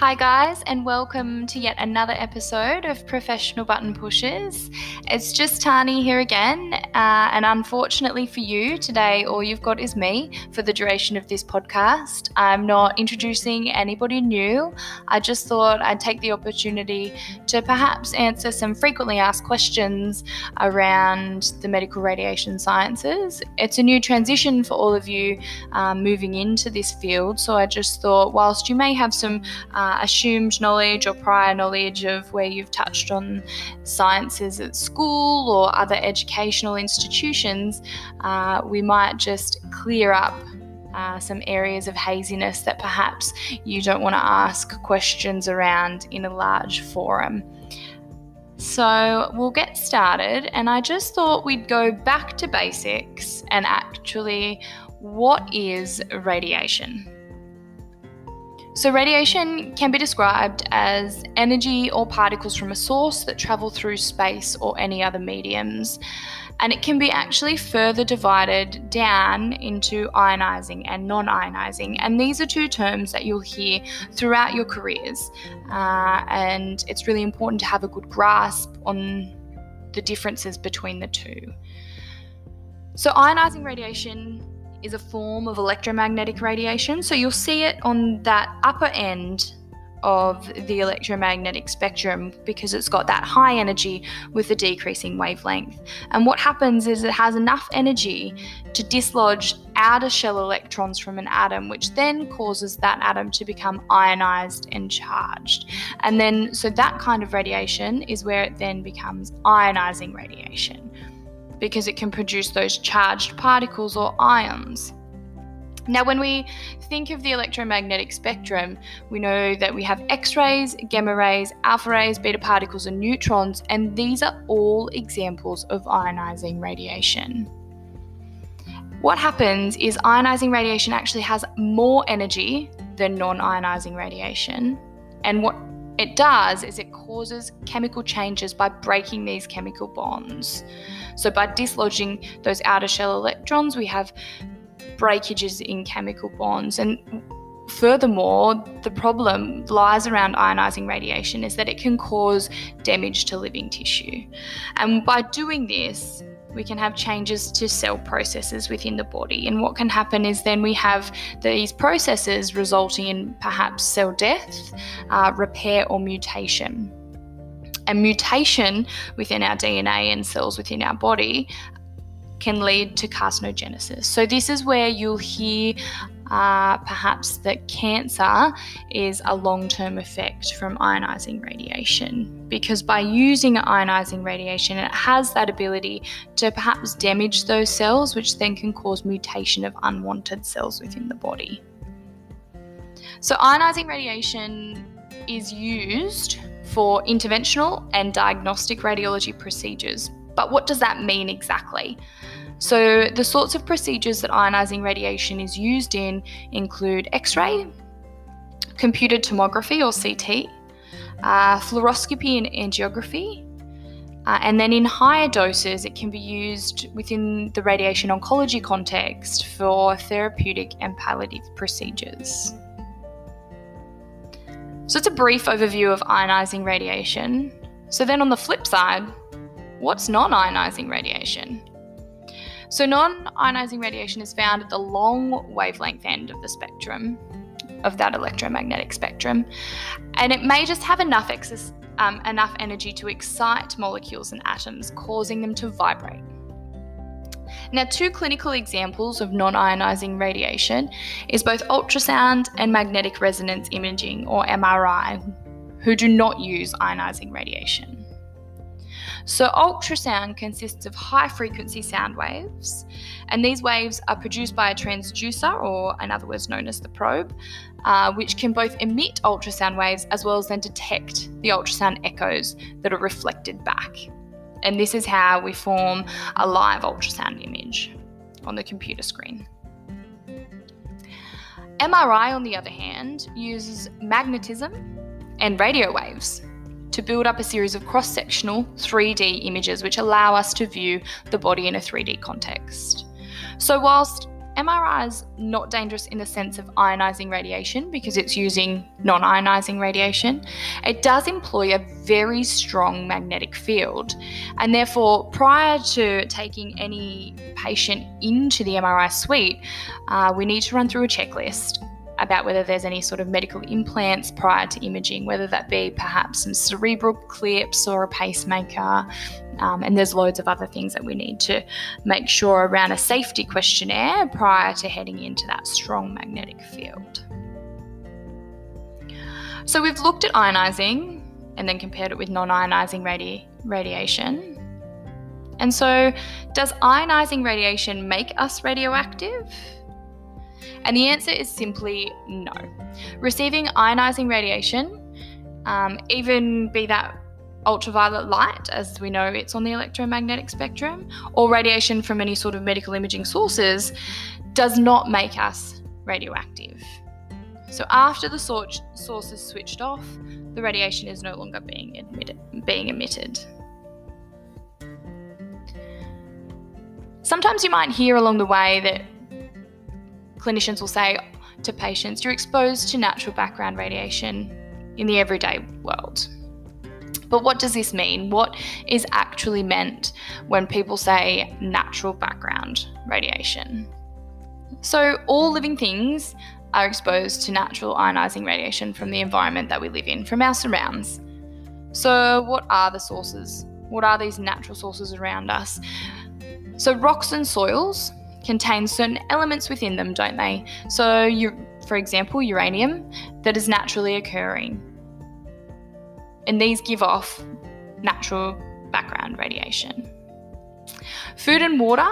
Hi, guys, and welcome to yet another episode of Professional Button Pushers. It's just Tani here again, uh, and unfortunately for you, today all you've got is me for the duration of this podcast. I'm not introducing anybody new. I just thought I'd take the opportunity to perhaps answer some frequently asked questions around the medical radiation sciences. It's a new transition for all of you um, moving into this field, so I just thought, whilst you may have some uh, uh, assumed knowledge or prior knowledge of where you've touched on sciences at school or other educational institutions, uh, we might just clear up uh, some areas of haziness that perhaps you don't want to ask questions around in a large forum. So we'll get started, and I just thought we'd go back to basics and actually, what is radiation? So, radiation can be described as energy or particles from a source that travel through space or any other mediums. And it can be actually further divided down into ionizing and non ionizing. And these are two terms that you'll hear throughout your careers. Uh, and it's really important to have a good grasp on the differences between the two. So, ionizing radiation is a form of electromagnetic radiation. So you'll see it on that upper end of the electromagnetic spectrum because it's got that high energy with a decreasing wavelength. And what happens is it has enough energy to dislodge outer shell electrons from an atom, which then causes that atom to become ionized and charged. And then, so that kind of radiation is where it then becomes ionizing radiation because it can produce those charged particles or ions. Now, when we think of the electromagnetic spectrum, we know that we have X rays, gamma rays, alpha rays, beta particles, and neutrons, and these are all examples of ionizing radiation. What happens is ionizing radiation actually has more energy than non ionizing radiation, and what it does is it causes chemical changes by breaking these chemical bonds. So, by dislodging those outer shell electrons, we have breakages in chemical bonds. And furthermore, the problem lies around ionizing radiation is that it can cause damage to living tissue. And by doing this, we can have changes to cell processes within the body. And what can happen is then we have these processes resulting in perhaps cell death, uh, repair, or mutation. And mutation within our DNA and cells within our body can lead to carcinogenesis. So, this is where you'll hear uh, perhaps that cancer is a long term effect from ionizing radiation. Because by using ionizing radiation, it has that ability to perhaps damage those cells, which then can cause mutation of unwanted cells within the body. So, ionizing radiation is used for interventional and diagnostic radiology procedures. But what does that mean exactly? So, the sorts of procedures that ionizing radiation is used in include X ray, computed tomography or CT, uh, fluoroscopy and angiography, uh, and then in higher doses, it can be used within the radiation oncology context for therapeutic and palliative procedures. So, it's a brief overview of ionizing radiation. So, then on the flip side, what's non ionizing radiation? So, non ionizing radiation is found at the long wavelength end of the spectrum, of that electromagnetic spectrum, and it may just have enough excess, um, enough energy to excite molecules and atoms, causing them to vibrate. Now, two clinical examples of non ionizing radiation is both ultrasound and magnetic resonance imaging, or MRI, who do not use ionizing radiation. So, ultrasound consists of high frequency sound waves, and these waves are produced by a transducer, or in other words, known as the probe, uh, which can both emit ultrasound waves as well as then detect the ultrasound echoes that are reflected back. And this is how we form a live ultrasound image on the computer screen. MRI, on the other hand, uses magnetism and radio waves to build up a series of cross sectional 3D images which allow us to view the body in a 3D context. So, whilst MRI is not dangerous in the sense of ionizing radiation because it's using non ionizing radiation. It does employ a very strong magnetic field, and therefore, prior to taking any patient into the MRI suite, uh, we need to run through a checklist about whether there's any sort of medical implants prior to imaging, whether that be perhaps some cerebral clips or a pacemaker. Um, and there's loads of other things that we need to make sure around a safety questionnaire prior to heading into that strong magnetic field. So we've looked at ionizing and then compared it with non ionizing radi- radiation. And so, does ionizing radiation make us radioactive? And the answer is simply no. Receiving ionizing radiation, um, even be that ultraviolet light, as we know it's on the electromagnetic spectrum, or radiation from any sort of medical imaging sources, does not make us radioactive. So after the source is switched off, the radiation is no longer being, admitted, being emitted. Sometimes you might hear along the way that clinicians will say to patients, you're exposed to natural background radiation in the everyday world. But what does this mean? What is actually meant when people say natural background radiation? So, all living things are exposed to natural ionizing radiation from the environment that we live in, from our surrounds. So, what are the sources? What are these natural sources around us? So, rocks and soils contain certain elements within them, don't they? So, you, for example, uranium that is naturally occurring. And these give off natural background radiation. Food and water.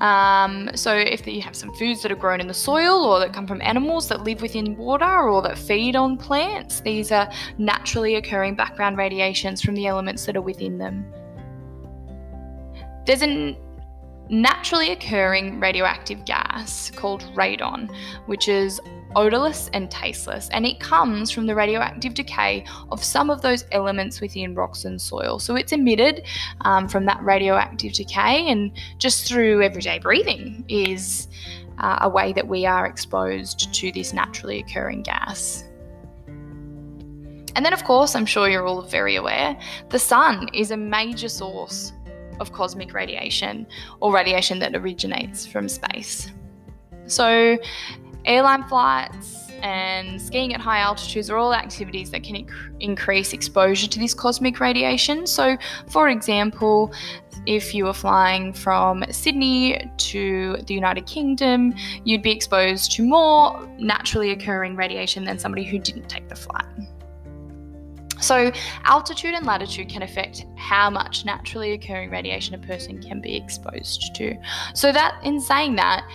Um, so, if you have some foods that are grown in the soil or that come from animals that live within water or that feed on plants, these are naturally occurring background radiations from the elements that are within them. There's an naturally occurring radioactive gas called radon, which is odorless and tasteless, and it comes from the radioactive decay of some of those elements within rocks and soil. So it's emitted um, from that radioactive decay, and just through everyday breathing is uh, a way that we are exposed to this naturally occurring gas. And then, of course, I'm sure you're all very aware, the sun is a major source of cosmic radiation or radiation that originates from space. So, airline flights and skiing at high altitudes are all activities that can inc- increase exposure to this cosmic radiation. So, for example, if you were flying from Sydney to the United Kingdom, you'd be exposed to more naturally occurring radiation than somebody who didn't take the flight. So, altitude and latitude can affect how much naturally occurring radiation a person can be exposed to. So, that in saying that,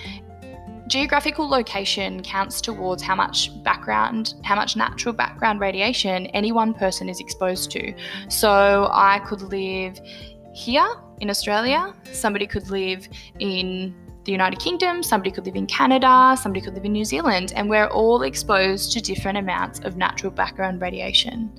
geographical location counts towards how much background, how much natural background radiation any one person is exposed to. So, I could live here in Australia, somebody could live in the United Kingdom, somebody could live in Canada, somebody could live in New Zealand, and we're all exposed to different amounts of natural background radiation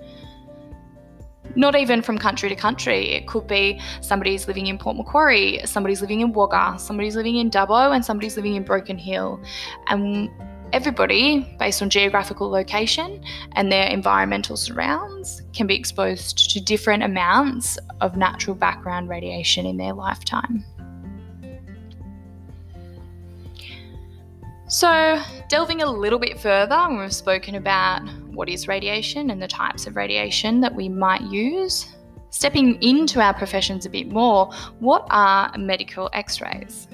not even from country to country. It could be somebody's living in Port Macquarie, somebody's living in Wagga, somebody's living in Dubbo, and somebody's living in Broken Hill. And everybody, based on geographical location and their environmental surrounds, can be exposed to different amounts of natural background radiation in their lifetime. So, delving a little bit further, we've spoken about what is radiation and the types of radiation that we might use. Stepping into our professions a bit more, what are medical x rays?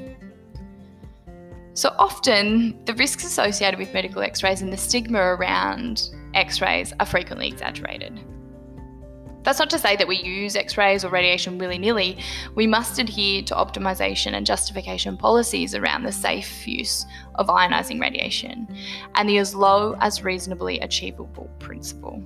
So, often the risks associated with medical x rays and the stigma around x rays are frequently exaggerated. That's not to say that we use x rays or radiation willy nilly. We must adhere to optimisation and justification policies around the safe use of ionising radiation and the as low as reasonably achievable principle.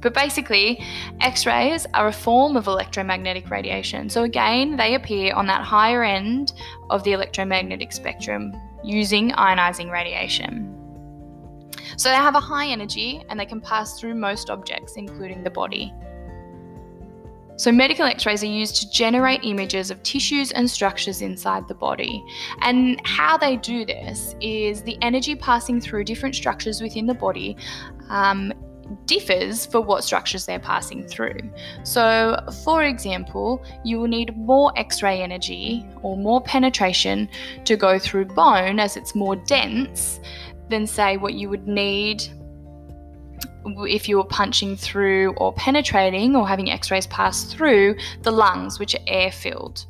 But basically, X rays are a form of electromagnetic radiation. So, again, they appear on that higher end of the electromagnetic spectrum using ionising radiation. So, they have a high energy and they can pass through most objects, including the body. So, medical x rays are used to generate images of tissues and structures inside the body. And how they do this is the energy passing through different structures within the body um, differs for what structures they're passing through. So, for example, you will need more X ray energy or more penetration to go through bone as it's more dense than, say, what you would need if you were punching through or penetrating or having x rays pass through the lungs, which are air filled.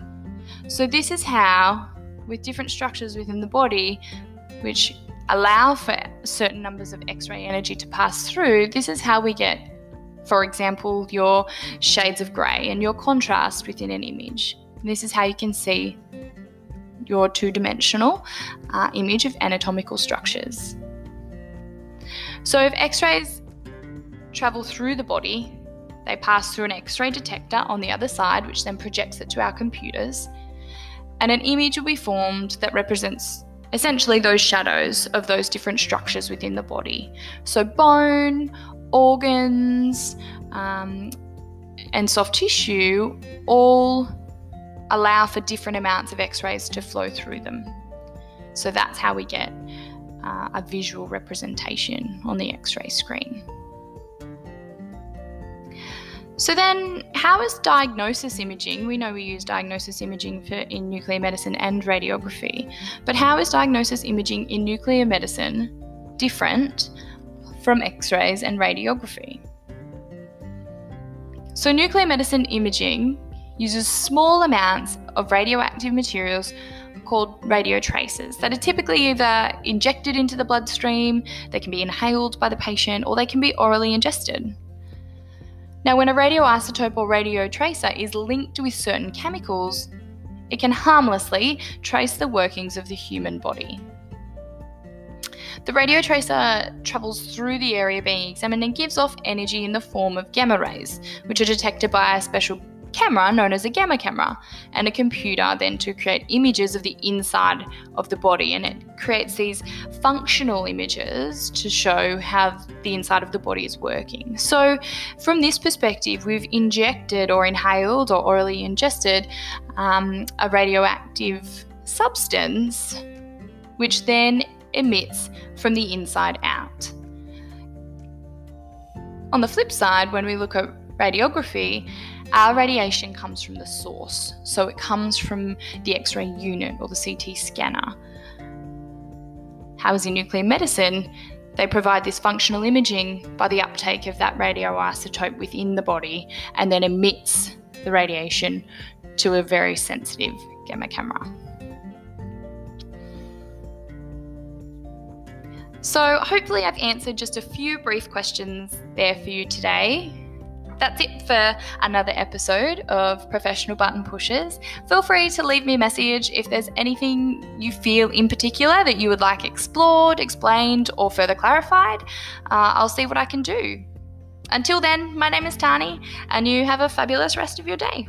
So, this is how, with different structures within the body, which allow for certain numbers of X ray energy to pass through, this is how we get, for example, your shades of grey and your contrast within an image. This is how you can see your two dimensional uh, image of anatomical structures. So, if X rays travel through the body, they pass through an X ray detector on the other side, which then projects it to our computers, and an image will be formed that represents essentially those shadows of those different structures within the body. So, bone, organs, um, and soft tissue all allow for different amounts of x rays to flow through them. So, that's how we get uh, a visual representation on the x ray screen. So then, how is diagnosis imaging? We know we use diagnosis imaging for in nuclear medicine and radiography, but how is diagnosis imaging in nuclear medicine different from X-rays and radiography? So nuclear medicine imaging uses small amounts of radioactive materials called radio tracers that are typically either injected into the bloodstream, they can be inhaled by the patient, or they can be orally ingested. Now, when a radioisotope or radio tracer is linked with certain chemicals, it can harmlessly trace the workings of the human body. The radio tracer travels through the area being examined and gives off energy in the form of gamma rays, which are detected by a special camera known as a gamma camera and a computer then to create images of the inside of the body and it creates these functional images to show how the inside of the body is working. So from this perspective we've injected or inhaled or orally ingested um, a radioactive substance which then emits from the inside out. On the flip side, when we look at radiography, our radiation comes from the source, so it comes from the X ray unit or the CT scanner. However, in nuclear medicine, they provide this functional imaging by the uptake of that radioisotope within the body and then emits the radiation to a very sensitive gamma camera. So, hopefully, I've answered just a few brief questions there for you today that's it for another episode of Professional Button Pushers. Feel free to leave me a message if there's anything you feel in particular that you would like explored, explained, or further clarified. Uh, I'll see what I can do. Until then, my name is Tani, and you have a fabulous rest of your day.